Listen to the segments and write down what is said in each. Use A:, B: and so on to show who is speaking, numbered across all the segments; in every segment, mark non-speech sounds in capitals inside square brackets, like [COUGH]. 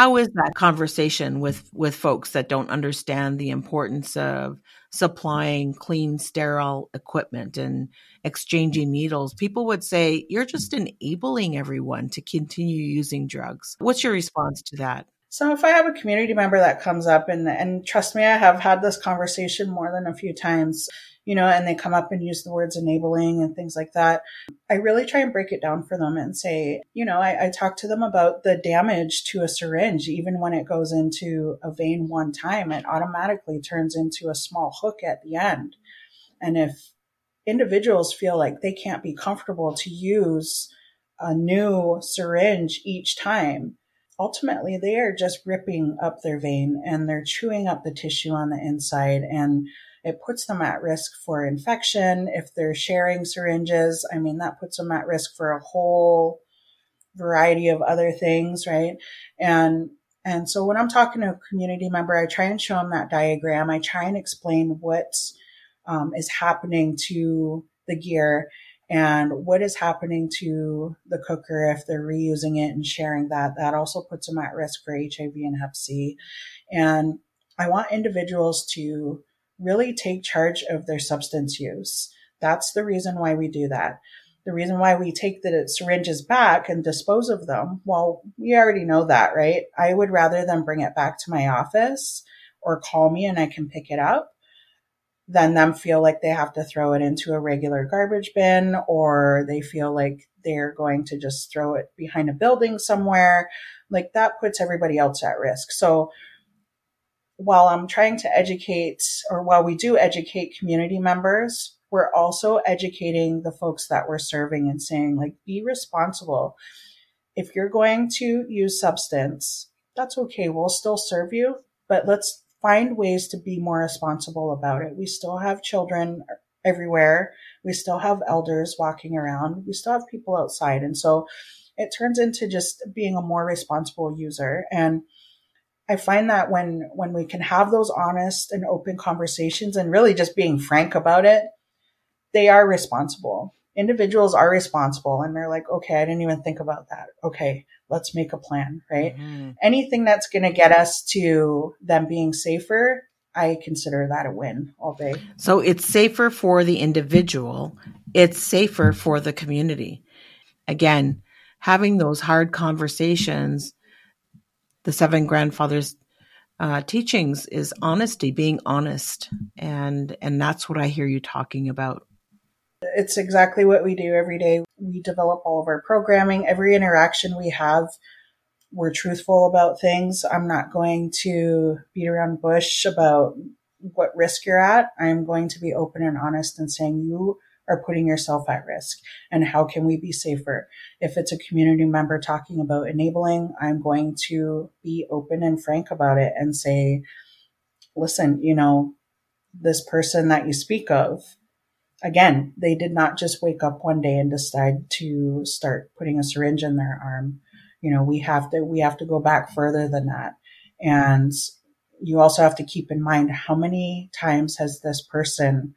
A: How is that conversation with with folks that don't understand the importance of supplying clean, sterile equipment and exchanging mm-hmm. needles? People would say you're just enabling everyone to continue using drugs. What's your response to that?
B: So if I have a community member that comes up and and trust me, I have had this conversation more than a few times, you know, and they come up and use the words enabling and things like that. I really try and break it down for them and say, you know, I, I talk to them about the damage to a syringe, even when it goes into a vein one time, it automatically turns into a small hook at the end. And if individuals feel like they can't be comfortable to use a new syringe each time, ultimately they are just ripping up their vein and they're chewing up the tissue on the inside and it puts them at risk for infection. If they're sharing syringes, I mean, that puts them at risk for a whole variety of other things, right? And and so when I'm talking to a community member, I try and show them that diagram. I try and explain what um, is happening to the gear and what is happening to the cooker if they're reusing it and sharing that. That also puts them at risk for HIV and Hep C. And I want individuals to really take charge of their substance use. That's the reason why we do that. The reason why we take the syringes back and dispose of them, well, we already know that, right? I would rather them bring it back to my office or call me and I can pick it up than them feel like they have to throw it into a regular garbage bin or they feel like they're going to just throw it behind a building somewhere. Like that puts everybody else at risk. So while I'm trying to educate or while we do educate community members, we're also educating the folks that we're serving and saying like be responsible. If you're going to use substance, that's okay. We'll still serve you, but let's find ways to be more responsible about it. We still have children everywhere. We still have elders walking around. We still have people outside. And so it turns into just being a more responsible user. And I find that when, when we can have those honest and open conversations and really just being frank about it, they are responsible. Individuals are responsible and they're like, okay, I didn't even think about that. Okay let's make a plan, right? Mm-hmm. Anything that's going to get us to them being safer, I consider that a win all day.
A: So it's safer for the individual, it's safer for the community. Again, having those hard conversations, the seven grandfathers uh, teachings is honesty, being honest, and and that's what I hear you talking about.
B: It's exactly what we do every day. We develop all of our programming. Every interaction we have, we're truthful about things. I'm not going to beat around bush about what risk you're at. I'm going to be open and honest and saying you are putting yourself at risk and how can we be safer? If it's a community member talking about enabling, I'm going to be open and frank about it and say, listen, you know, this person that you speak of, again, they did not just wake up one day and decide to start putting a syringe in their arm. You know, we have to, we have to go back further than that. And you also have to keep in mind how many times has this person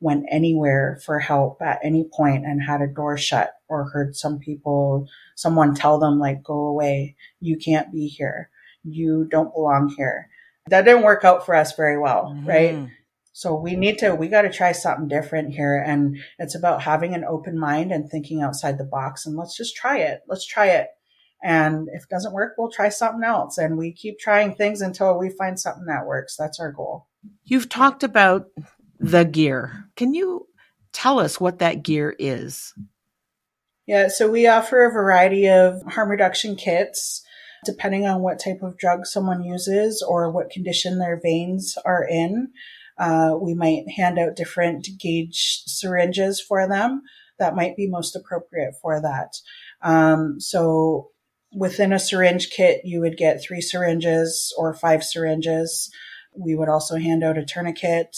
B: went anywhere for help at any point and had a door shut or heard some people, someone tell them like, go away. You can't be here. You don't belong here. That didn't work out for us very well, mm-hmm. right? So we need to, we got to try something different here. And it's about having an open mind and thinking outside the box and let's just try it. Let's try it. And if it doesn't work, we'll try something else. And we keep trying things until we find something that works. That's our goal.
A: You've talked about the gear. Can you tell us what that gear is?
B: Yeah, so we offer a variety of harm reduction kits depending on what type of drug someone uses or what condition their veins are in. Uh, we might hand out different gauge syringes for them that might be most appropriate for that. Um, so within a syringe kit, you would get three syringes or five syringes. We would also hand out a tourniquet,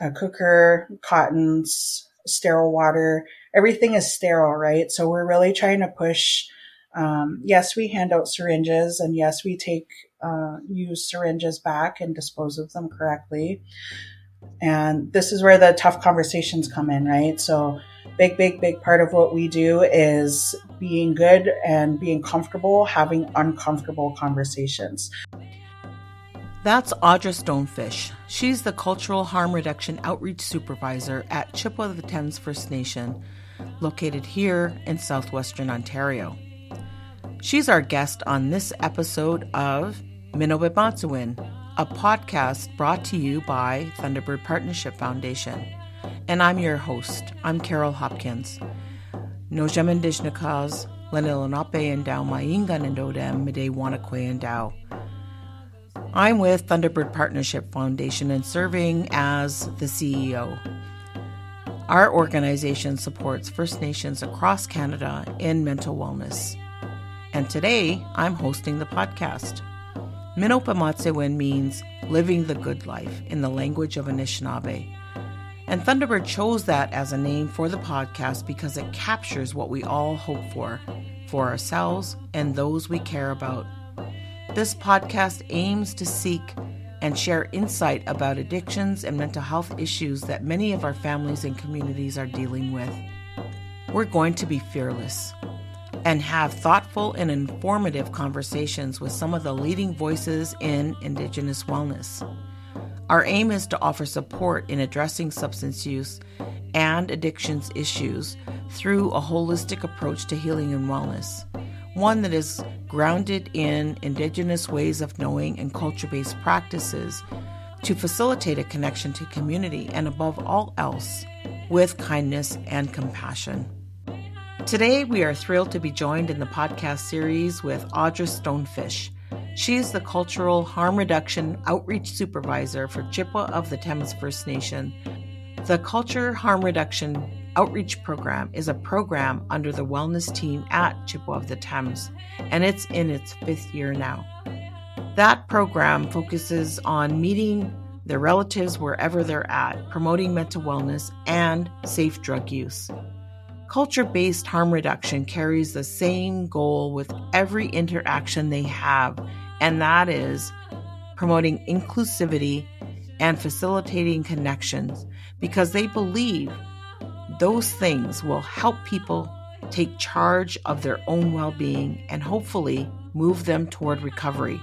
B: a cooker, cottons, sterile water. Everything is sterile, right? So we're really trying to push. Um, yes, we hand out syringes and yes, we take uh, use syringes back and dispose of them correctly. And this is where the tough conversations come in, right? So big, big, big part of what we do is being good and being comfortable having uncomfortable conversations.
A: That's Audra Stonefish. She's the Cultural Harm Reduction Outreach Supervisor at Chippewa of the Thames First Nation, located here in southwestern Ontario. She's our guest on this episode of Mino Bimaadiziwin, a podcast brought to you by Thunderbird Partnership Foundation. And I'm your host. I'm Carol Hopkins. Nojem Lenilanape and Dow Maingan and Odem, Mide Wanakwe and Dow. I'm with Thunderbird Partnership Foundation and serving as the CEO. Our organization supports First Nations across Canada in mental wellness. And today I'm hosting the podcast. Mino Bimaadiziwin means living the good life in the language of Anishinaabe. And Thunderbird chose that as a name for the podcast because it captures what we all hope for, for ourselves and those we care about. This podcast aims to seek and share insight about addictions and mental health issues that many of our families and communities are dealing with. We're going to be fearless and have thoughtful and informative conversations with some of the leading voices in Indigenous wellness. Our aim is to offer support in addressing substance use and addictions issues through a holistic approach to healing and wellness, one that is grounded in Indigenous ways of knowing and culture based practices to facilitate a connection to community and, above all else, with kindness and compassion. Today, we are thrilled to be joined in the podcast series with Audra Stonefish she is the Cultural Harm Reduction Outreach Supervisor for Chippewa of the Thames First Nation. The Culture Harm Reduction Outreach Program is a program under the wellness team at Chippewa of the Thames, and it's in its fifth year now. That program focuses on meeting their relatives wherever they're at, promoting mental wellness and safe drug use. Culture based harm reduction carries the same goal with every interaction they have and that is promoting inclusivity and facilitating connections because they believe those things will help people take charge of their own well being and hopefully move them toward recovery.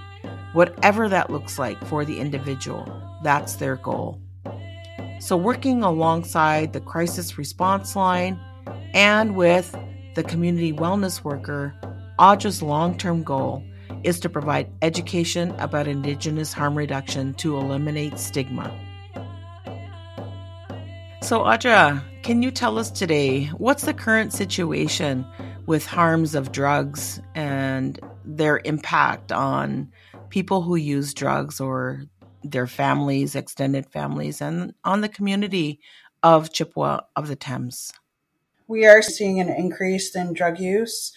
A: Whatever that looks like for the individual, that's their goal. So, working alongside the crisis response line and with the community wellness worker, Audra's long term goal is to provide education about Indigenous harm reduction to eliminate stigma. So, Audra, can you tell us today what's the current situation with harms of drugs and their impact on people who use drugs or their families, extended families, and on the community of Chippewa of the Thames?
B: We are seeing an increase in drug use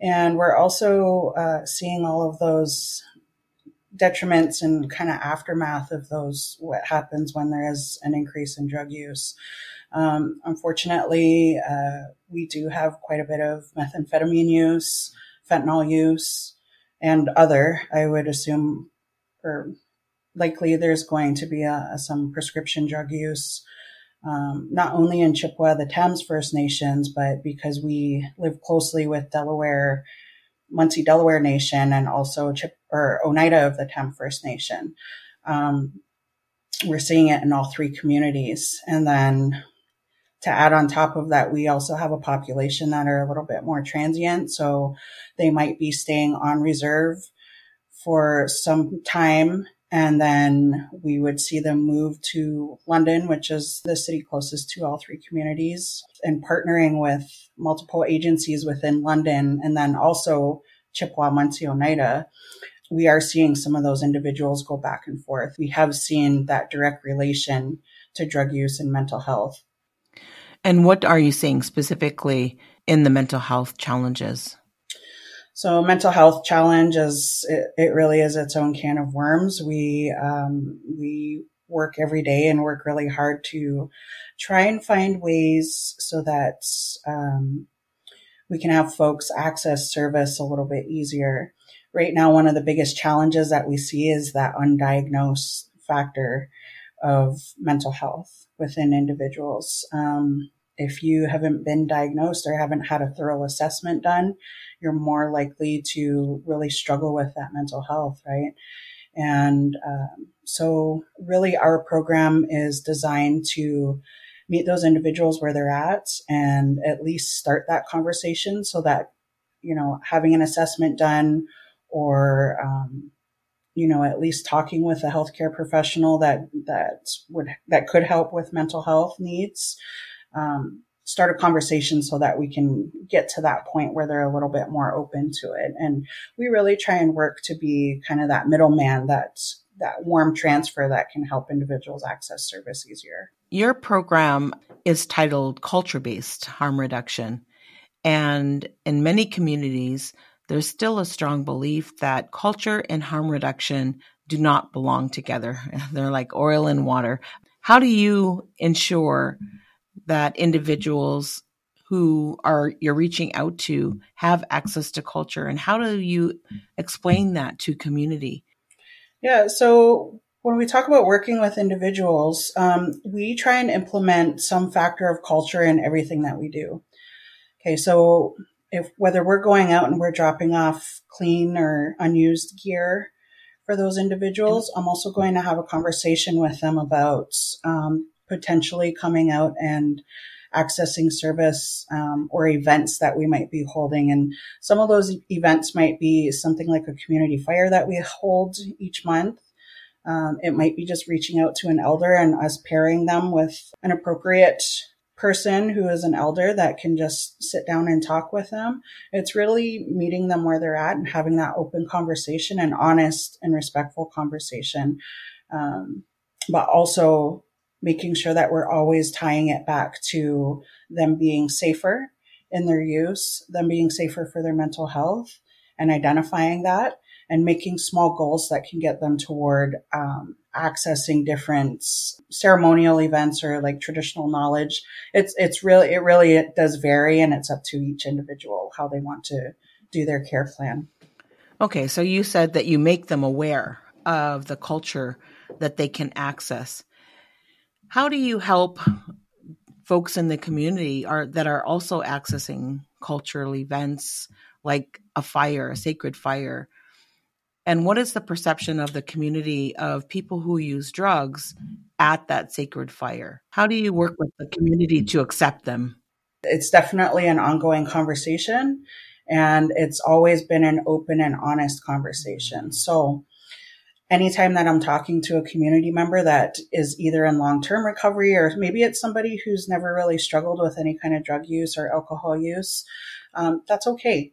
B: and we're also uh, seeing all of those detriments and kind of aftermath of those, what happens when there is an increase in drug use. Um, unfortunately, uh, we do have quite a bit of methamphetamine use, fentanyl use, and other, I would assume, or likely there's going to be a, a, some prescription drug use um, not only in Chippewa, the Thames First Nations, but because we live closely with Delaware, Munsee Delaware Nation, and also Chip or Oneida of the Thames First Nation. Um, we're seeing it in all three communities. And then to add on top of that, we also have a population that are a little bit more transient. So they might be staying on reserve for some time and then we would see them move to London, which is the city closest to all three communities, and partnering with multiple agencies within London and then also Chippewa, Munsee, Oneida. We are seeing some of those individuals go back and forth. We have seen that direct relation to drug use and mental health.
A: And what are you seeing specifically in the mental health challenges?
B: So mental health challenge is it, it really is its own can of worms. We um, we work every day and work really hard to try and find ways so that um, we can have folks access service a little bit easier. Right now, one of the biggest challenges that we see is that undiagnosed factor of mental health within individuals. Um, if you haven't been diagnosed or haven't had a thorough assessment done, you're more likely to really struggle with that mental health, right? And um, so, really, our program is designed to meet those individuals where they're at and at least start that conversation so that, you know, having an assessment done or, um, you know, at least talking with a healthcare professional that, that would, that could help with mental health needs. Um, start a conversation so that we can get to that point where they're a little bit more open to it. And we really try and work to be kind of that middleman that that warm transfer that can help individuals access service easier.
A: Your program is titled Culture Based Harm Reduction. And in many communities, there's still a strong belief that culture and harm reduction do not belong together. [LAUGHS] They're like oil and water. How do you ensure that individuals who are you're reaching out to have access to culture and how do you explain that to community
B: yeah so when we talk about working with individuals um, we try and implement some factor of culture in everything that we do okay so if whether we're going out and we're dropping off clean or unused gear for those individuals i'm also going to have a conversation with them about um, potentially coming out and accessing service um, or events that we might be holding. And some of those events might be something like a community fire that we hold each month. Um, it might be just reaching out to an elder and us pairing them with an appropriate person who is an elder that can just sit down and talk with them. It's really meeting them where they're at and having that open conversation and honest and respectful conversation. Um, but also making sure that we're always tying it back to them being safer in their use, them being safer for their mental health, and identifying that and making small goals that can get them toward um, accessing different ceremonial events or like traditional knowledge. It's it's really it really it does vary, and it's up to each individual how they want to do their care plan.
A: Okay, so you said that you make them aware of the culture that they can access. How do you help folks in the community are that are also accessing cultural events like a fire, a sacred fire? And what is the perception of the community of people who use drugs at that sacred fire? How do you work with the community to accept them?
B: It's definitely an ongoing conversation, and it's always been an open and honest conversation. So, anytime that I'm talking to a community member that is either in long term recovery or maybe it's somebody who's never really struggled with any kind of drug use or alcohol use, um, that's okay.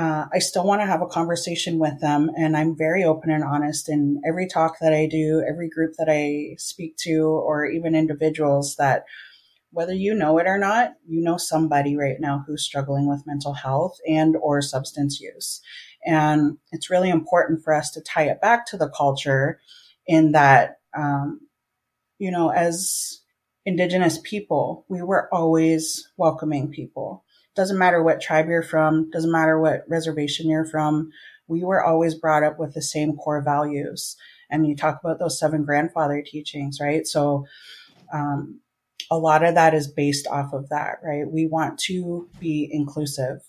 B: Uh, I still want to have a conversation with them, and I'm very open and honest in every talk that I do, every group that I speak to, or even individuals that whether you know it or not, you know somebody right now who's struggling with mental health and or substance use. And it's really important for us to tie it back to the culture in that, um, you know, as Indigenous people, we were always welcoming people. Doesn't matter what tribe you're from, doesn't matter what reservation you're from, we were always brought up with the same core values. And you talk about those seven grandfather teachings, right? So, um, a lot of that is based off of that, right? We want to be inclusive.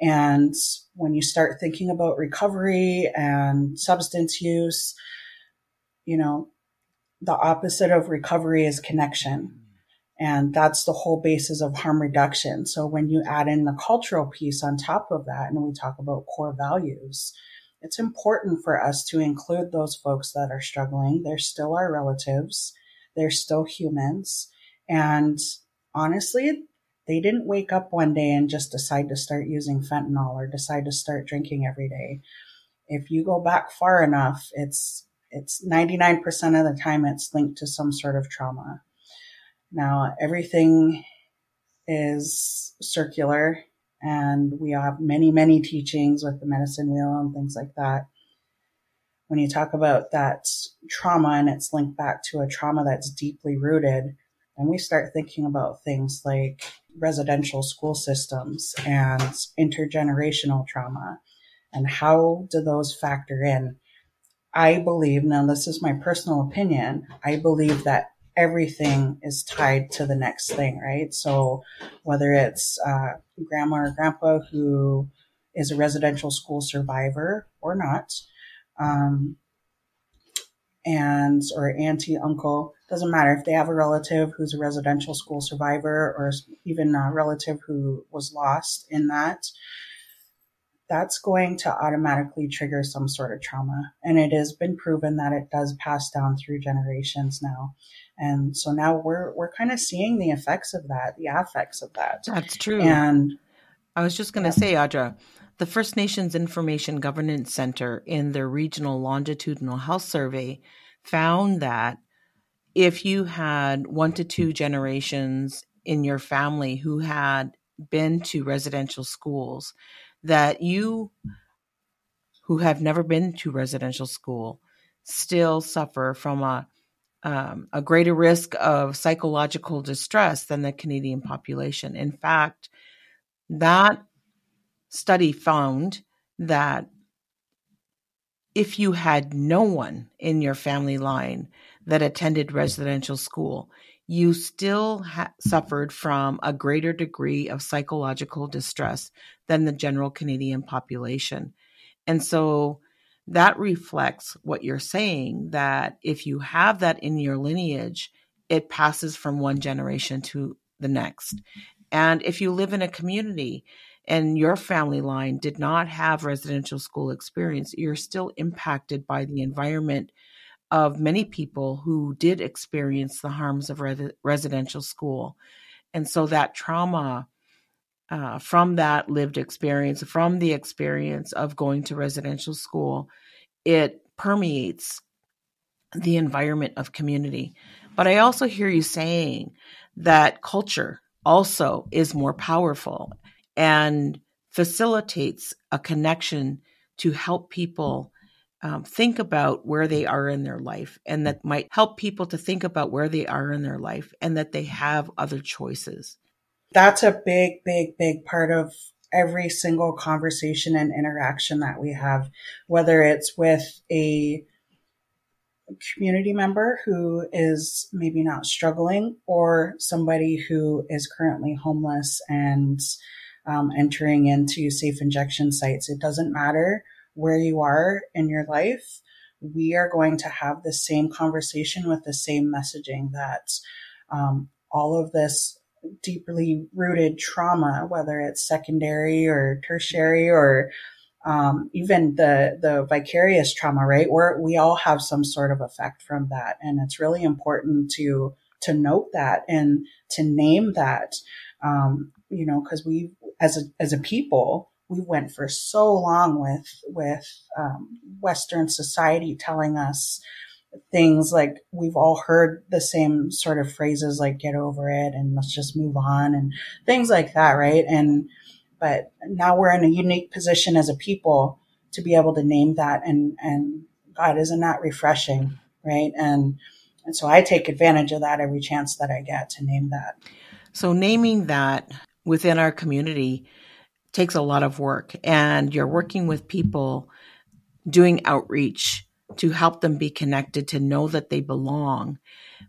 B: And when you start thinking about recovery and substance use, you know, the opposite of recovery is connection. And that's the whole basis of harm reduction. So when you add in the cultural piece on top of that, and we talk about core values, it's important for us to include those folks that are struggling. They're still our relatives. They're still humans. And honestly, they didn't wake up one day and just decide to start using fentanyl or decide to start drinking every day. If you go back far enough, it's it's 99% of the time it's linked to some sort of trauma. Now, everything is circular and we have many, many teachings with the medicine wheel and things like that. When you talk about that trauma and it's linked back to a trauma that's deeply rooted, and we start thinking about things like residential school systems and intergenerational trauma and how do those factor in. I believe, now this is my personal opinion, I believe that everything is tied to the next thing, right? So whether it's uh, grandma or grandpa who is a residential school survivor or not, um, and or auntie, uncle, doesn't matter if they have a relative who's a residential school survivor or even a relative who was lost in that that's going to automatically trigger some sort of trauma. And it has been proven that it does pass down through generations now. And so now we're we're kind of seeing the effects of that, the effects of that.
A: That's true.
B: And
A: I was just going to yeah. say, Audra, the First Nations Information Governance Center in their regional longitudinal health survey found that if you had one to two generations in your family who had been to residential schools, that you who have never been to residential school still suffer from a um, a greater risk of psychological distress than the Canadian population. In fact, that study found that if you had no one in your family line that attended residential school, you still ha- suffered from a greater degree of psychological distress than the general Canadian population. And so that reflects what you're saying that if you have that in your lineage, it passes from one generation to the next. And if you live in a community and your family line did not have residential school experience, you're still impacted by the environment of many people who did experience the harms of re- residential school. And so that trauma uh, from that lived experience, from the experience of going to residential school, it permeates the environment of community. But I also hear you saying that culture also is more powerful and facilitates a connection to help people um, think about where they are in their life and that might help people to think about where they are in their life and that they have other choices.
B: That's a big, big, big part of every single conversation and interaction that we have, whether it's with a community member who is maybe not struggling or somebody who is currently homeless and um, entering into safe injection sites. It doesn't matter where you are in your life, we are going to have the same conversation with the same messaging that um, all of this deeply rooted trauma, whether it's secondary or tertiary or um, even the the vicarious trauma, right? Where we all have some sort of effect from that, and it's really important to to note that and to name that, um, you know, because we as a as a people we went for so long with with um, Western society telling us things like we've all heard the same sort of phrases like "get over it" and "let's just move on" and things like that, right? And but now we're in a unique position as a people to be able to name that and and God, isn't that refreshing, right? And and so I take advantage of that every chance that I get to name that.
A: So naming that within our community takes a lot of work and you're working with people doing outreach to help them be connected to know that they belong.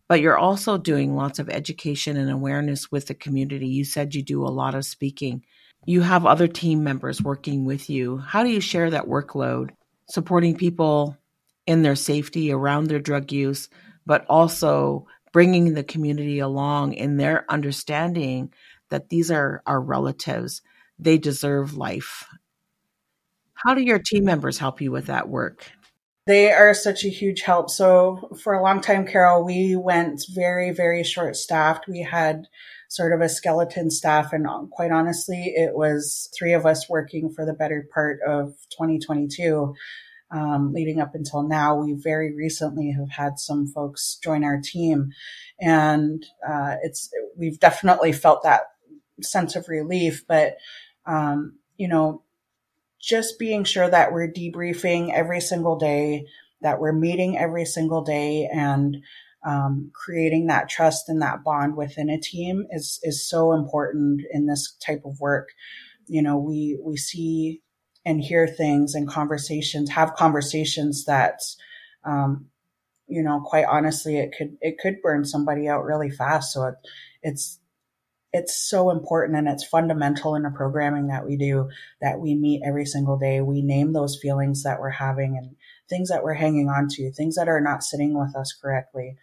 A: But you're also doing lots of education and awareness with the community. You said you do a lot of speaking. You have other team members working with you. How do you share that workload supporting people in their safety around their drug use but also bringing the community along in their understanding that these are our relatives. They deserve life. How do your team members help you with that work?
B: They are such a huge help. So for a long time, Carol, we went very, very short staffed. We had sort of a skeleton staff. And quite honestly, it was three of us working for the better part of 2022. Um, leading up until now, we very recently have had some folks join our team, and uh, it's we've definitely felt that sense of relief. But um, you know, just being sure that we're debriefing every single day, that we're meeting every single day, and um, creating that trust and that bond within a team is is so important in this type of work. You know, we we see and hear things and conversations, have conversations that um, you know, quite honestly, it could, it could burn somebody out really fast. So it, it's, it's so important and it's fundamental in the programming that we do that we meet every single day. We name those feelings that we're having and things that we're hanging on to, things that are not sitting with us correctly.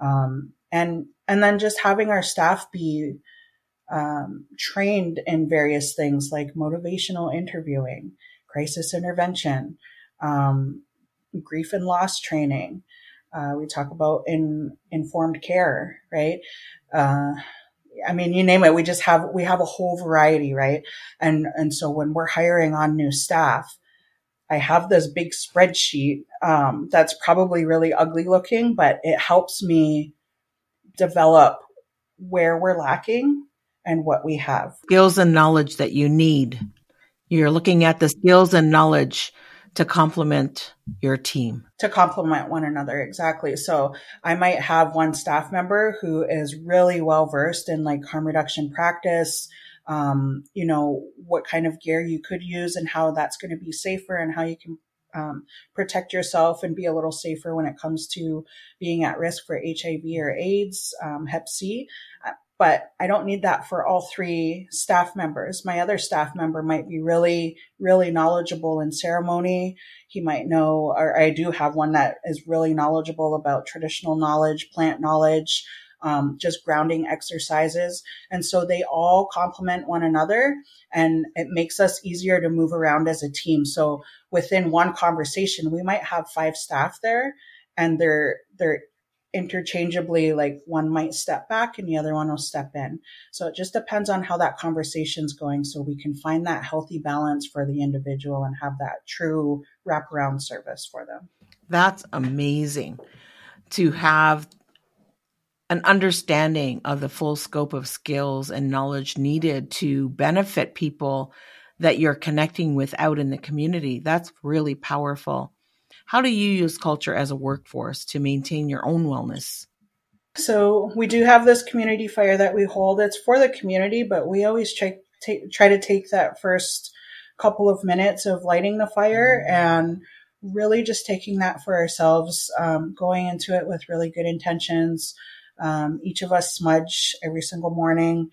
B: Um, and, and then just having our staff be, um, trained in various things like motivational interviewing, crisis intervention, um, grief and loss training. Uh, we talk about in informed care, right? Uh, I mean, you name it. We just have we have a whole variety, right? And and so when we're hiring on new staff, I have this big spreadsheet um, that's probably really ugly looking, but it helps me develop where we're lacking and what we have.
A: Skills and knowledge that you need. You're looking at the skills and knowledge to complement your team.
B: To complement one another, exactly. So I might have one staff member who is really well versed in like harm reduction practice, um, you know, what kind of gear you could use and how that's going to be safer and how you can um, protect yourself and be a little safer when it comes to being at risk for HIV or AIDS, um, Hep C but I don't need that for all three staff members. My other staff member might be really, really knowledgeable in ceremony. He might know, or I do have one that is really knowledgeable about traditional knowledge, plant knowledge, um, just grounding exercises. And so they all complement one another and it makes us easier to move around as a team. So within one conversation, we might have five staff there and they're, they're interchangeably like one might step back and the other one will step in. So it just depends on how that conversation's going so we can find that healthy balance for the individual and have that true wraparound service for them.
A: That's amazing to have an understanding of the full scope of skills and knowledge needed to benefit people that you're connecting with out in the community. That's really powerful how do you use culture as a workforce to maintain your own wellness?
B: So we do have this community fire that we hold. It's for the community, but we always try, take, try to take that first couple of minutes of lighting the fire and really just taking that for ourselves, um, going into it with really good intentions. Um, each of us smudge every single morning.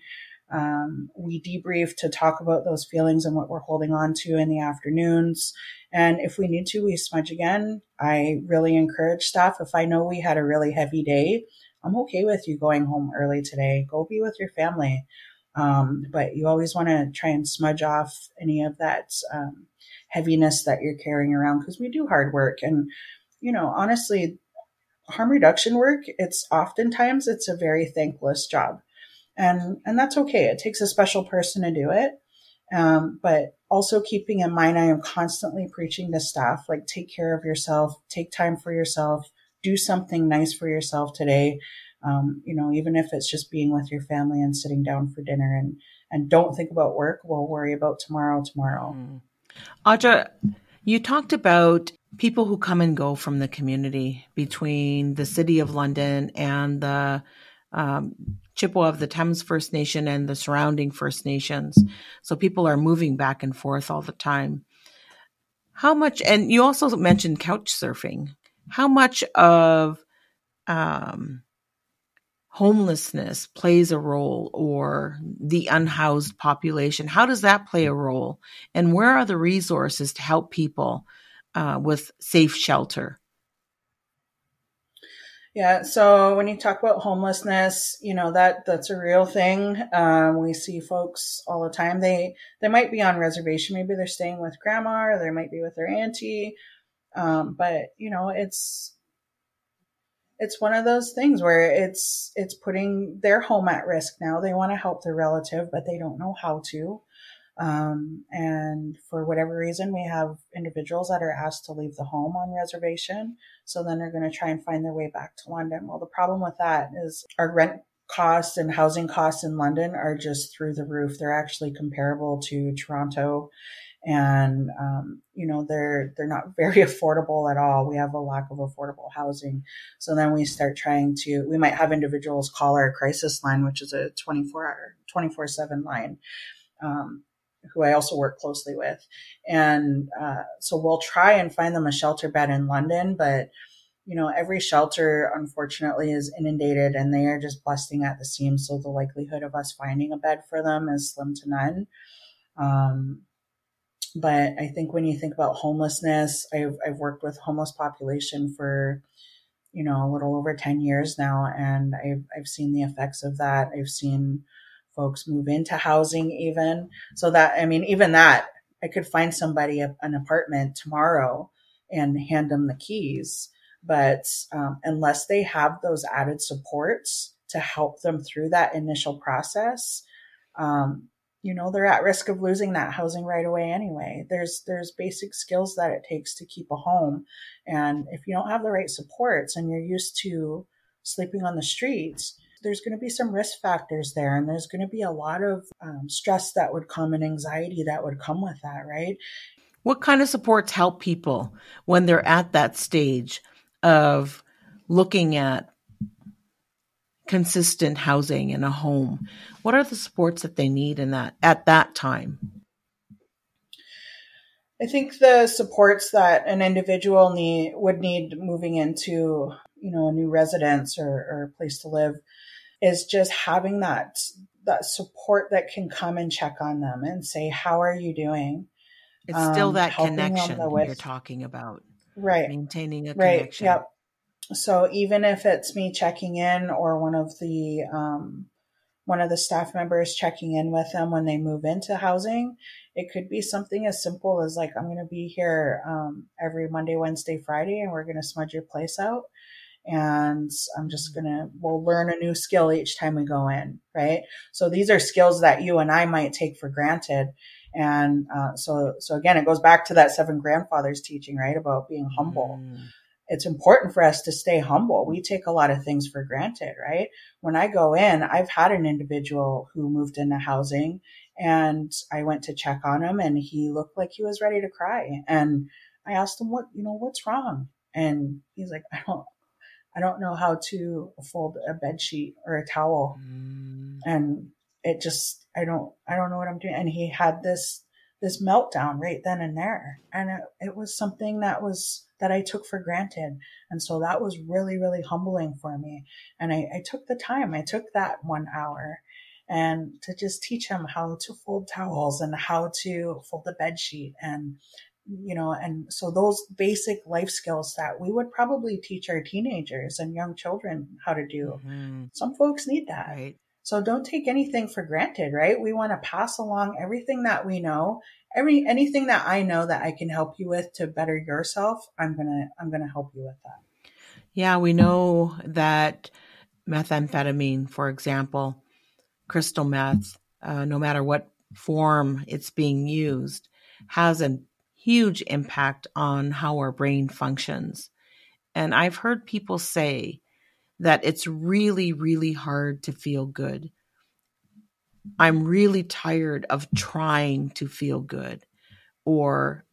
B: Um, we debrief to talk about those feelings and what we're holding on to in the afternoons. And if we need to, we smudge again. I really encourage staff. If I know we had a really heavy day, I'm okay with you going home early today. Go be with your family. Um, but you always want to try and smudge off any of that um, heaviness that you're carrying around because we do hard work. And, you know, honestly, harm reduction work, it's oftentimes it's a very thankless job. And, and that's okay. It takes a special person to do it. Um, but also keeping in mind, I am constantly preaching to staff, like take care of yourself, take time for yourself, do something nice for yourself today. Um, you know, even if it's just being with your family and sitting down for dinner and, and don't think about work. We'll worry about tomorrow, tomorrow. Mm.
A: Audra, you talked about people who come and go from the community between the city of London and the um, Chippewa of the Thames First Nation and the surrounding First Nations. So people are moving back and forth all the time. How much, and you also mentioned couch surfing. How much of um, homelessness plays a role or the unhoused population? How does that play a role? And where are the resources to help people uh, with safe shelter?
B: Yeah. So when you talk about homelessness, you know that that's a real thing. Um, we see folks all the time. They they might be on reservation. Maybe they're staying with grandma, or they might be with their auntie. Um, but you know, it's it's one of those things where it's it's putting their home at risk now. They want to help their relative, but they don't know how to. Um, and for whatever reason, we have individuals that are asked to leave the home on reservation. So then they're going to try and find their way back to London. Well, the problem with that is our rent costs and housing costs in London are just through the roof. They're actually comparable to Toronto. And, um, you know, they're, they're not [LAUGHS] very affordable at all. We have a lack of affordable housing. So then we start trying to, we might have individuals call our crisis line, which is a 24 hour, 24 seven line. Um, who I also work closely with. And uh, so we'll try and find them a shelter bed in London, but you know, every shelter unfortunately is inundated and they are just busting at the seams. So the likelihood of us finding a bed for them is slim to none. Um, but I think when you think about homelessness, I've, I've worked with homeless population for, you know, a little over 10 years now. And I've, I've seen the effects of that. I've seen folks move into housing even. So that, I mean, even that, I could find somebody an apartment tomorrow and hand them the keys. But um, unless they have those added supports to help them through that initial process, um, you know they're at risk of losing that housing right away anyway there's there's basic skills that it takes to keep a home and if you don't have the right supports and you're used to sleeping on the streets there's going to be some risk factors there and there's going to be a lot of um, stress that would come and anxiety that would come with that right?
A: What kind of supports help people when they're at that stage of looking at consistent housing in a home? What are the supports that they need in that at that time?
B: I think the supports that an individual need would need moving into you know a new residence or, or a place to live is just having that that support that can come and check on them and say how are you doing?
A: It's still um, that connection you're talking about.
B: Right.
A: Maintaining a
B: right,
A: connection.
B: Yep. So even if it's me checking in or one of the um, one of the staff members checking in with them when they move into housing it could be something as simple as like i'm going to be here um, every monday wednesday friday and we're going to smudge your place out and i'm just to we'll learn a new skill each time we go in right so these are skills that you and i might take for granted and uh, so so again it goes back to that seven grandfathers teaching right about being humble mm it's important for us to stay humble. We take a lot of things for granted, right? When I go in, I've had an individual who moved into housing and I went to check on him and he looked like he was ready to cry. And I asked him, what, you know, what's wrong? And he's like, I don't, I don't know how to fold a bed sheet or a towel. Mm. And it just, I don't, I don't know what I'm doing. And he had this, this meltdown right then and there. And it, it was something that was, that I took for granted. And so that was really, really humbling for me. And I, I took the time, I took that one hour and to just teach him how to fold towels and how to fold the bed sheet and you know and so those basic life skills that we would probably teach our teenagers and young children how to do mm-hmm. some folks need that right. so don't take anything for granted right we want to pass along everything that we know every anything that I know that I can help you with to better yourself, I'm gonna I'm gonna help you with that.
A: Yeah, we know that methamphetamine, for example, crystal meth, uh, no matter what form it's being used, has a huge impact on how our brain functions. And I've heard people say that it's really, really hard to feel good. I'm really tired of trying to feel good or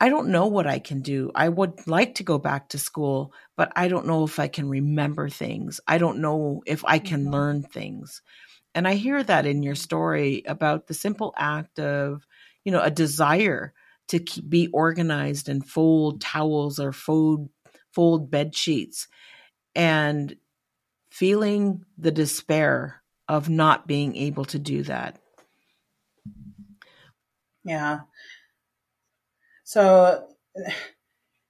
A: I don't know what I can do. I would like to go back to school, but I don't know if I can remember things. I don't know if I can mm-hmm. learn things. And I hear that in your story about the simple act of, you know, a desire to keep, be organized and fold towels or fold fold bed sheets and feeling the despair of not being able to do that.
B: Yeah. So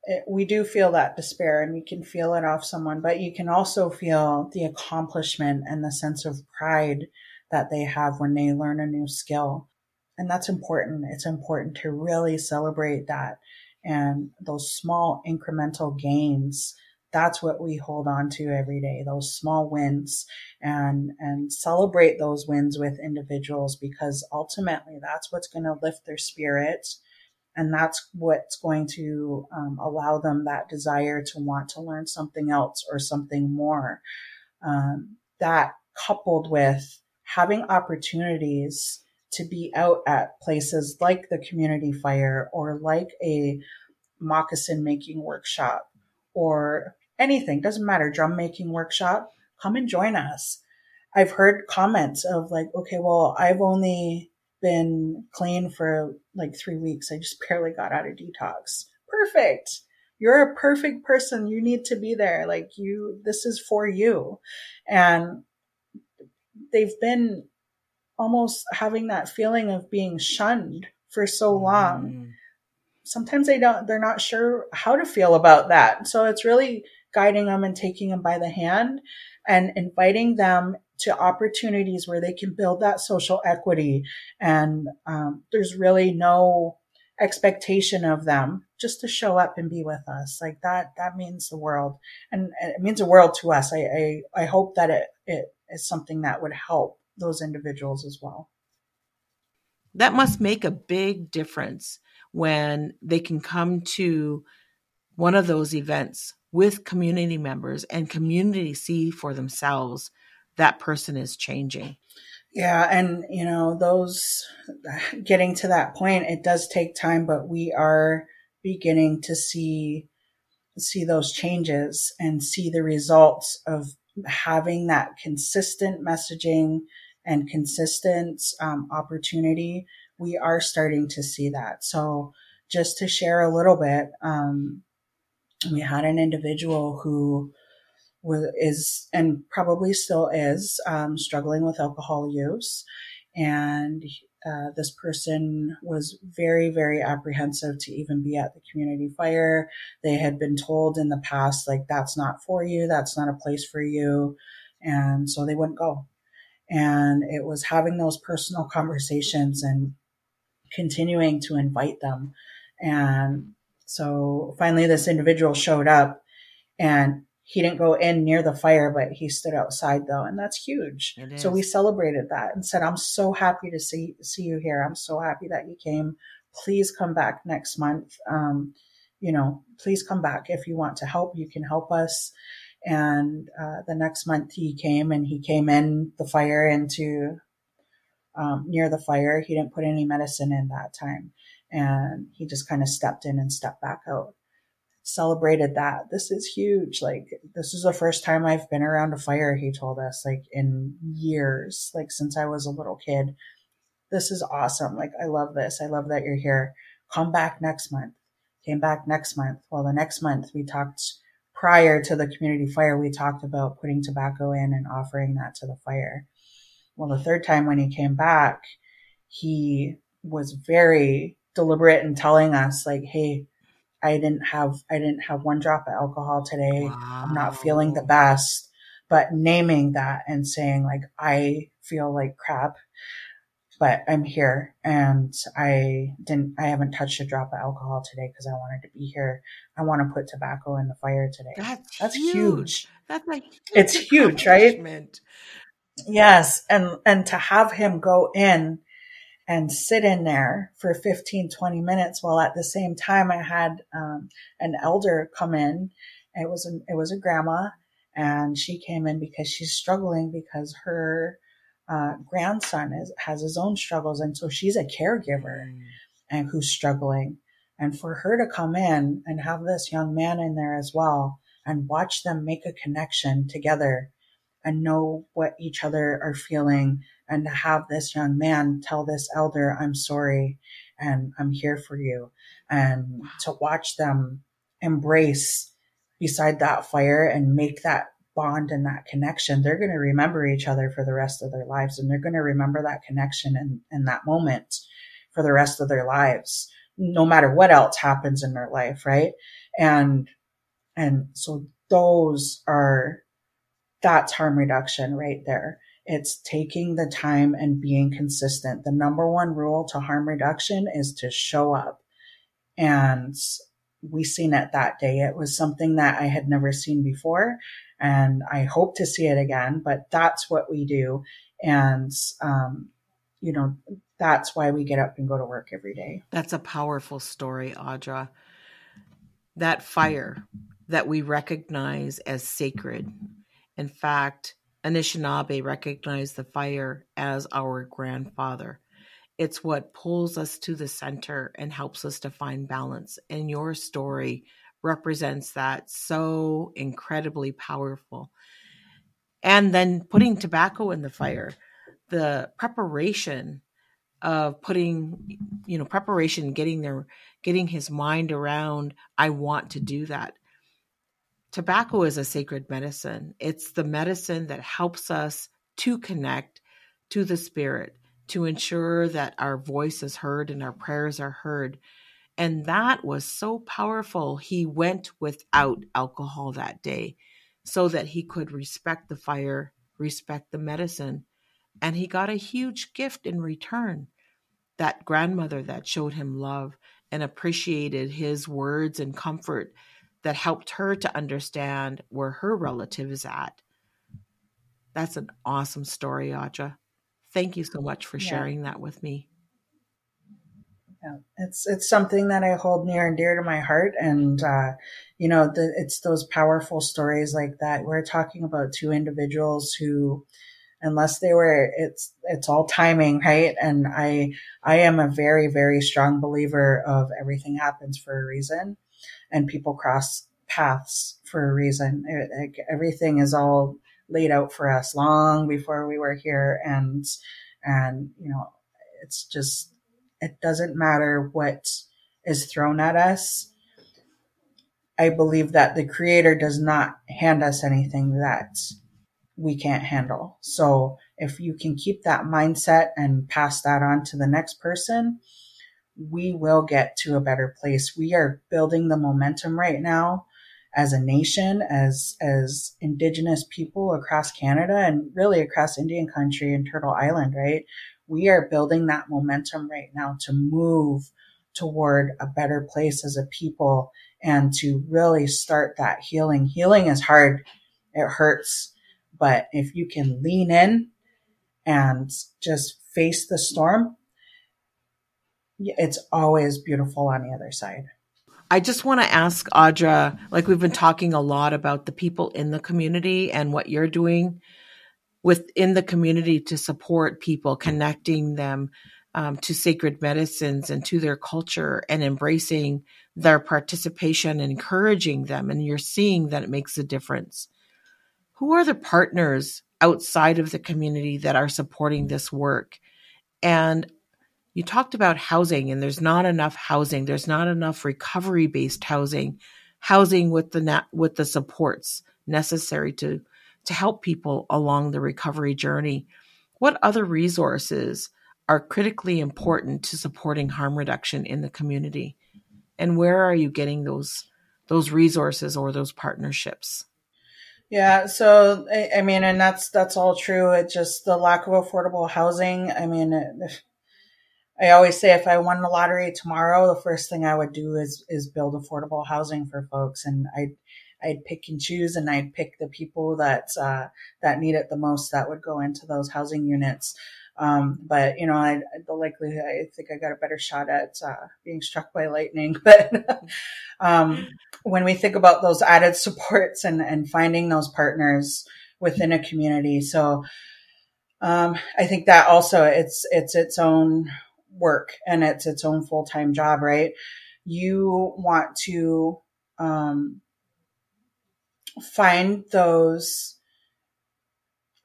B: it, we do feel that despair and we can feel it off someone, but you can also feel the accomplishment and the sense of pride that they have when they learn a new skill. And that's important. It's important to really celebrate that. And those small incremental gains that's what we hold on to every day those small wins. And and celebrate those wins with individuals because ultimately that's what's going to lift their spirits and that's what's going to um, allow them that desire to want to learn something else or something more. Um, that coupled with having opportunities to be out at places like the community fire or like a moccasin making workshop or anything, doesn't matter, drum making workshop, come and join us. I've heard comments of like, okay, well, I've only been clean for like three weeks. I just barely got out of detox. Perfect. you're a perfect person. You need to be there. Like you, this is for you. And they've been almost having that feeling of being shunned for so long. Mm. Sometimes they don't, they're not sure how to feel about that. So it's really guiding them and taking them by the hand and inviting them to opportunities where they can build that social equity. And um, there's really no expectation of them just to show up and be with us. Like that, that means the world and it means the world to us. I, I, I hope that it, it is something that would help those individuals as well.
A: That must make a big difference when they can come to one of those events with community members and community see for themselves that person is changing.
B: Yeah, and you know, those [SIGHS] getting to that point, it does take time, but we are beginning to see see those changes and see the results of having that consistent messaging and consistent um, opportunity. We are starting to see that. So, just to share a little bit, um, we had an individual who was is and probably still is um, struggling with alcohol use, and uh, this person was very very apprehensive to even be at the community fire. They had been told in the past like that's not for you, that's not a place for you, and so they wouldn't go. And it was having those personal conversations and continuing to invite them and so finally, this individual showed up and he didn't go in near the fire, but he stood outside though, and that's huge. So we celebrated that and said, "I'm so happy to see see you here. I'm so happy that you came. Please come back next month. Um, you know, please come back if you want to help. You can help us." And uh, the next month he came and he came in the fire into um, near the fire. He didn't put any medicine in that time. And he just kind of stepped in and stepped back out. Celebrated that. This is huge. Like this is the first time i've been around a fire he told us like in years like since i was a little kid. This is awesome. Like i love this. I love that you're here. Come back next month. Came back next month. Well the next month we talked prior to the community fire we talked about putting tobacco in and offering that to the fire well the third time when he came back he was very deliberate in telling us like, Hey, I didn't have, I didn't have one drop of alcohol today. Wow. I'm not feeling the best, but naming that and saying like, I feel like crap, but I'm here and I didn't, I haven't touched a drop of alcohol today because I wanted to be here. I want to put tobacco in the fire today.
A: That's, That's huge. huge. That's like,
B: it's huge, right? Yes. And, and to have him go in and sit in there for 15, 20 minutes while at the same time I had um, an elder come in. It was an, it was a grandma and she came in because she's struggling because her uh, grandson is, has his own struggles. And so she's a caregiver mm. and who's struggling. And for her to come in and have this young man in there as well and watch them make a connection together and know what each other are feeling and to have this young man tell this elder, I'm sorry and I'm here for you. And to watch them embrace beside that fire and make that bond and that connection, they're going to remember each other for the rest of their lives. And they're going to remember that connection and, and that moment for the rest of their lives, no matter what else happens in their life. Right. And, and so those are, that's harm reduction right there. It's taking the time and being consistent. The number one rule to harm reduction is to show up. And we seen it that day. It was something that I had never seen before and I hope to see it again, but that's what we do. And, um, you know, that's why we get up and go to work every day.
A: That's a powerful story, Audra. That fire that we recognize as sacred. In fact, Anishinaabe recognize the fire as our grandfather. It's what pulls us to the center and helps us to find balance. And your story represents that so incredibly powerful. And then putting tobacco in the fire, the preparation of putting, you know, preparation, getting their, getting his mind around, I want to do that. Tobacco is a sacred medicine. It's the medicine that helps us to connect to the spirit, to ensure that our voice is heard and our prayers are heard. And that was so powerful. He went without alcohol that day so that he could respect the fire, respect the medicine. And he got a huge gift in return that grandmother that showed him love and appreciated his words and comfort that helped her to understand where her relative is at. That's an awesome story, Audra. Thank you so much for yeah. sharing that with me.
B: Yeah, it's it's something that I hold near and dear to my heart, and uh, you know, the, it's those powerful stories like that. We're talking about two individuals who, unless they were, it's it's all timing, right? And I I am a very very strong believer of everything happens for a reason, and people cross paths for a reason. It, it, everything is all laid out for us long before we were here, and and you know, it's just it doesn't matter what is thrown at us. I believe that the creator does not hand us anything that we can't handle. So if you can keep that mindset and pass that on to the next person, we will get to a better place. We are building the momentum right now as a nation, as as indigenous people across Canada and really across Indian country and Turtle Island, right? we are building that momentum right now to move toward a better place as a people and to really start that healing. Healing is hard. It hurts. But if you can lean in and just face the storm, it's always beautiful on the other side.
A: I just want to ask Audra, like we've been talking a lot about the people in the community and what you're doing within the community to support people, connecting them um, to sacred medicines and to their culture and embracing their participation encouraging them. And you're seeing that it makes a difference. Who are the partners outside of the community that are supporting this work? And you talked about housing, and there's not enough housing. There's not enough recovery based housing, housing with the with the supports necessary to to help people along the recovery journey. What other resources are critically important to supporting harm reduction in the community? And where are you getting those those resources or those partnerships?
B: Yeah, so I, mean, and that's that's all true. It's just the lack of affordable housing. I mean, I always say if I won the lottery tomorrow, the first thing I would do is is build affordable housing for folks, and I I'd pick and choose and I'd pick the people that, uh, that need it the most that would go into those housing units. Um, but you know, I, the likelihood, I think I got a better shot at, uh, being struck by lightning. [LAUGHS] But, um, when we think about those added supports and, and finding those partners within a community. So, um, I think that also it's, it's its own work and it's its own full-time job, right? You want to, um, find those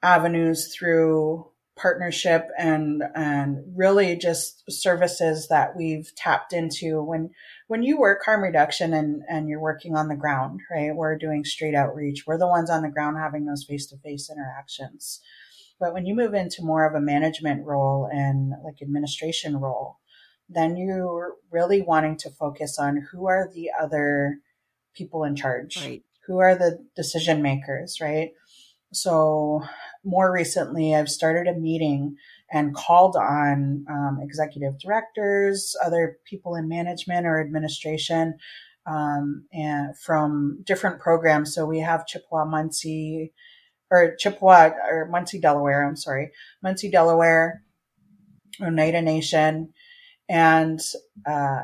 B: avenues through partnership and and really just services that we've tapped into when when you work harm reduction and and you're working on the ground right? We're doing street outreach. We're the ones on the ground having those face-to-face interactions but when you move into more of a management role and like administration role then you're really wanting to focus on who are the other people in charge
A: right
B: who are the decision makers, right? So more recently, I've started a meeting and called on um, executive directors, other people in management or administration, um, and from different programs. So we have Chippewa Munsee or Chippewa or Munsee Delaware. I'm sorry, Munsee Delaware, Oneida Nation, and uh,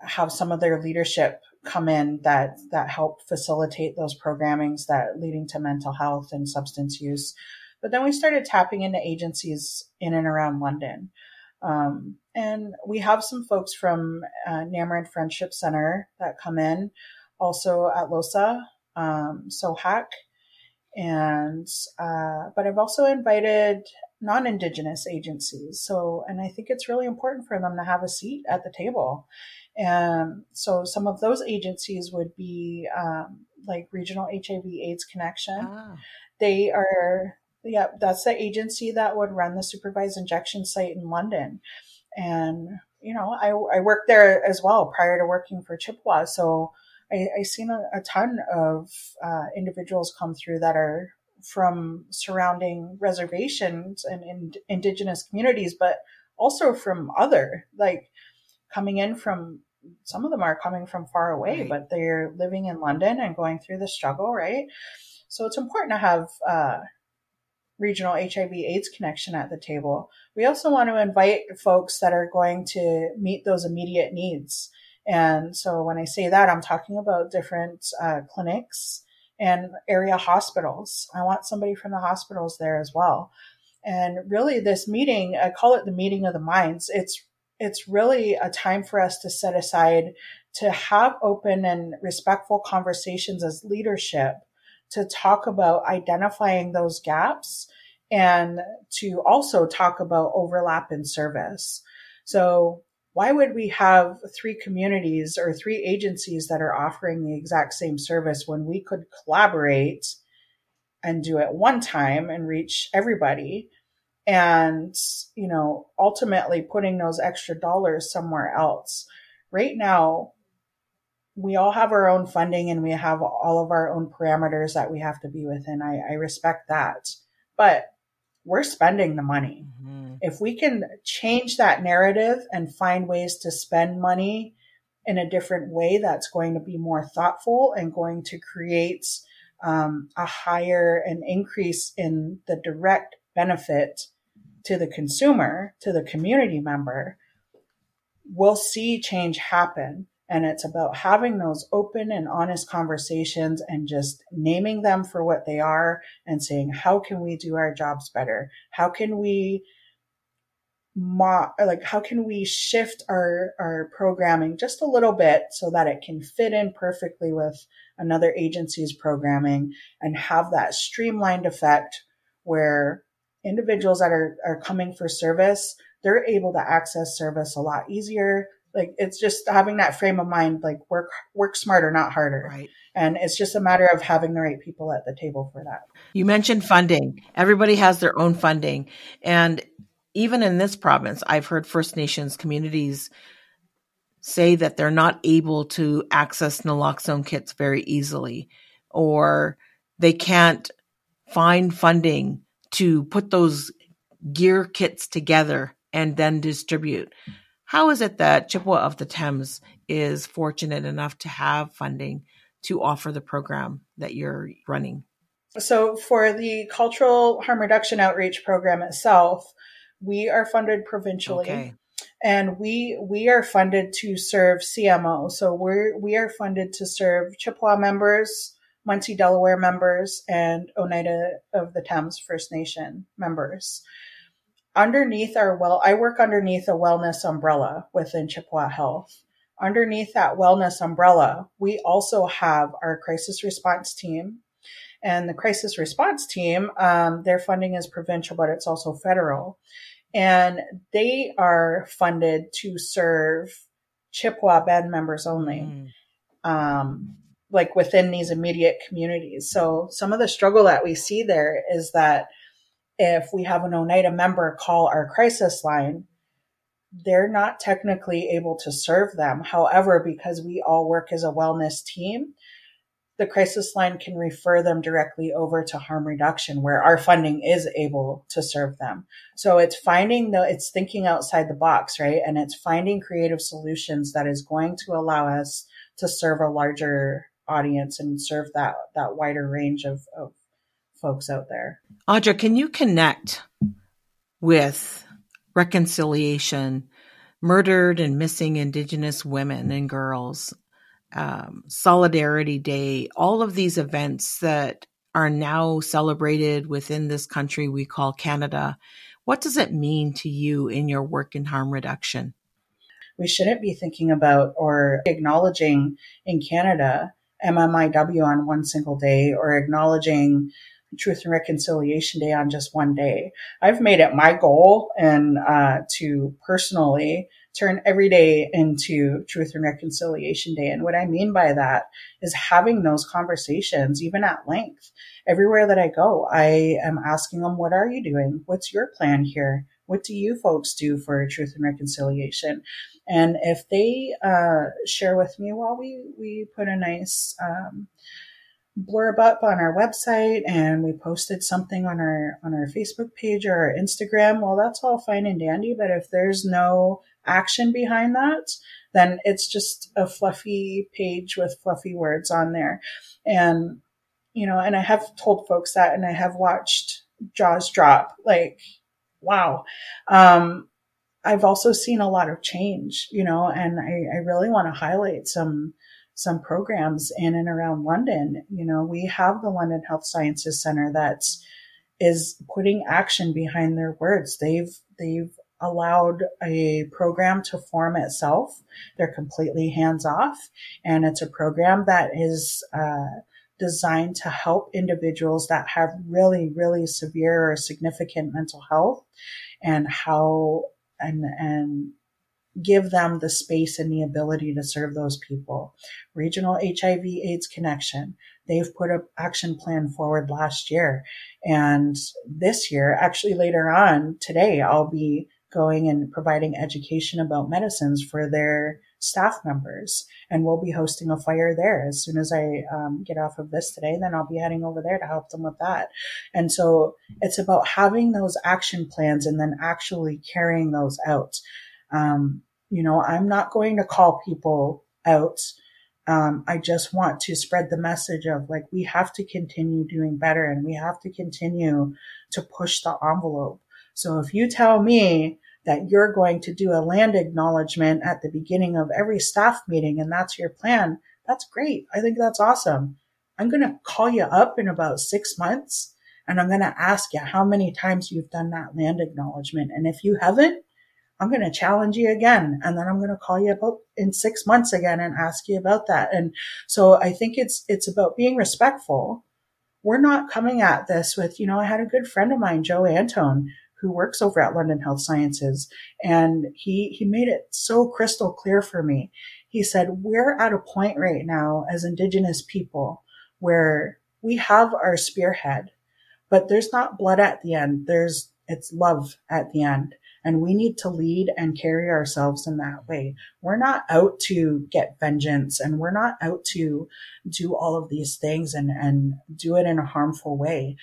B: have some of their leadership come in that that help facilitate those programmings that leading to mental health and substance use. But then we started tapping into agencies in and around London. Um, and we have some folks from uh, N'Amerind Friendship Center that come in, also Atlohsa, um, SOAHAC. And, uh, but I've also invited non-indigenous agencies. So, and I think it's really important for them to have a seat at the table. And so some of those agencies would be um, like Regional HIV AIDS Connection. Ah. They are, yeah, that's the agency that would run the supervised injection site in London. And, you know, I, I worked there as well prior to working for Chippewa. So I, I seen a, a ton of uh, individuals come through that are from surrounding reservations and, and indigenous communities, but also from other, like coming in from some of them are coming from far away, right. but they're living in London and going through the struggle, right? So it's important to have uh, regional HIV AIDS connection at the table. We also want to invite folks that are going to meet those immediate needs. And so when I say that, I'm talking about different uh, clinics and area hospitals. I want somebody from the hospitals there as well. And really, this meeting, I call it the meeting of the minds. It's it's really a time for us to set aside to have open and respectful conversations as leadership to talk about identifying those gaps and to also talk about overlap in service. So why would we have three communities or three agencies that are offering the exact same service when we could collaborate and do it one time and reach everybody? And you know ultimately putting those extra dollars somewhere else. Right now we all have our own funding and we have all of our own parameters that we have to be within. I, I respect that. But we're spending the money mm-hmm. if we can change that narrative and find ways to spend money in a different way that's going to be more thoughtful and going to create um, a higher and increase in the direct benefit to the consumer, to the community member, we'll see change happen. And it's about having those open and honest conversations and just naming them for what they are and saying, how can we do our jobs better? How can we mo- like how can we shift our our programming just a little bit so that it can fit in perfectly with another agency's programming and have that streamlined effect where individuals that are, are coming for service, they're able to access service a lot easier. Like it's just having that frame of mind, like work, work smarter, not harder.
A: Right.
B: And it's just a matter of having the right people at the table for that.
A: You mentioned funding. Everybody has their own funding. And even in this province, I've heard First Nations communities say that they're not able to access naloxone kits very easily, or they can't find funding to put those gear kits together and then distribute. How is it that Chippewa of the Thames is fortunate enough to have funding to offer the program that you're running?
B: So, for the Cultural Harm Reduction Outreach Program itself, we are funded provincially. Okay. And we we are funded to serve CMO. So we're we are funded to serve Chippewa members, Munsee Delaware members and Oneida of the Thames First Nation members. Underneath our well, I work underneath a wellness umbrella within Chippewa Health. Underneath that wellness umbrella, we also have our crisis response team. And the crisis response team, um, their funding is provincial, but it's also federal. And they are funded to serve Chippewa band members only. Mm. Um, like within these immediate communities. So some of the struggle that we see there is that if we have an Oneida member call our crisis line, they're not technically able to serve them. However, because we all work as a wellness team, the crisis line can refer them directly over to harm reduction where our funding is able to serve them. So it's finding the, it's thinking outside the box, right? And it's finding creative solutions that is going to allow us to serve a larger audience and serve that that wider range of, of folks out there.
A: Audra, can you connect with reconciliation, murdered and missing Indigenous women and girls, um, Solidarity Day, all of these events that are now celebrated within this country we call Canada. What does it mean to you in your work in harm reduction?
B: We shouldn't be thinking about or acknowledging in Canada MMIW on one single day or acknowledging Truth and Reconciliation Day on just one day. I've made it my goal and uh, to personally turn every day into Truth and Reconciliation Day. And what I mean by that is having those conversations, even at length. Everywhere that I go, I am asking them, what are you doing? What's your plan here? What do you folks do for truth and reconciliation? And if they uh, share with me, well, we we put a nice um, blurb up on our website and we posted something on our on our Facebook page or our Instagram. Well, that's all fine and dandy, but if there's no action behind that, then it's just a fluffy page with fluffy words on there. And you know, and I have told folks that and I have watched jaws drop like wow. Um, I've also seen a lot of change, you know, and I, I really want to highlight some some programs in and around London. You know, we have the London Health Sciences Center that's is putting action behind their words. They've they've allowed a program to form itself. They're completely hands off, and it's a program that is uh, designed to help individuals that have really, really severe or significant mental health and how and and give them the space and the ability to serve those people. Regional HIV AIDS Connection, they've put an action plan forward last year. And this year, actually later on today, I'll be going and providing education about medicines for their staff members. And we'll be hosting a fire there as soon as I um, get off of this today. Then I'll be heading over there to help them with that. And so it's about having those action plans and then actually carrying those out. Um, you know, I'm not going to call people out. Um, I just want to spread the message of like, we have to continue doing better and we have to continue to push the envelope. So if you tell me that you're going to do a land acknowledgement at the beginning of every staff meeting and that's your plan, that's great. I think that's awesome. I'm going to call you up in about six months and I'm going to ask you how many times you've done that land acknowledgement. And if you haven't, I'm going to challenge you again. And then I'm going to call you about in six months again and ask you about that. And so I think it's, it's about being respectful. We're not coming at this with, you know, I had a good friend of mine, Joe Antone, who works over at London Health Sciences. And he, he made it so crystal clear for me. He said, we're at a point right now as Indigenous people where we have our spearhead, but there's not blood at the end. There's, it's love at the end. And we need to lead and carry ourselves in that way. We're not out to get vengeance and we're not out to do all of these things and, and do it in a harmful way.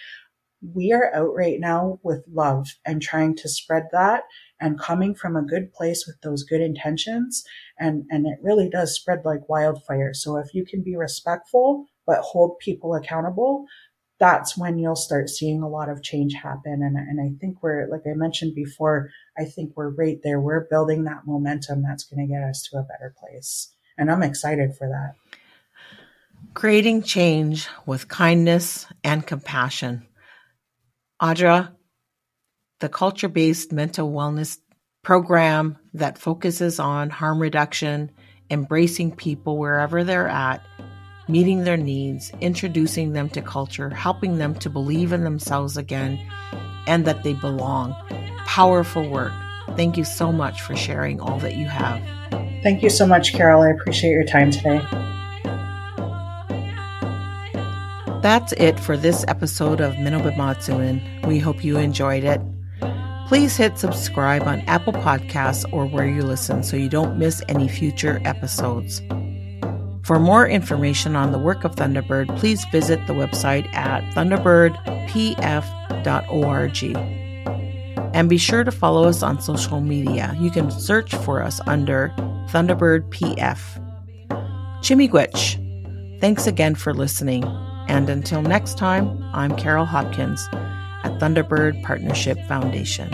B: We are out right now with love and trying to spread that and coming from a good place with those good intentions. And and it really does spread like wildfire. So if you can be respectful but hold people accountable that's when you'll start seeing a lot of change happen. And, and i think we're like i mentioned before i think we're right there. We're building that momentum that's going to get us to a better place. And i'm excited for that.
A: Creating change with kindness and compassion. Audra, the culture based mental wellness program that focuses on harm reduction, embracing people wherever they're at, meeting their needs, introducing them to culture, helping them to believe in themselves again and that they belong. Powerful work. Thank you so much for sharing all that you have.
B: Thank you so much, Carol. I appreciate your time today.
A: That's it for this episode of Mino Bimaadiziwin. We hope you enjoyed it. Please hit subscribe on Apple Podcasts or where you listen so you don't miss any future episodes. For more information on the work of Thunderbird, please visit the website at thunderbirdpf.org. And be sure to follow us on social media. You can search for us under Thunderbird PF. Chi-miigwech. Thanks again for listening. And until next time, I'm Carol Hopkins at Thunderbird Partnership Foundation.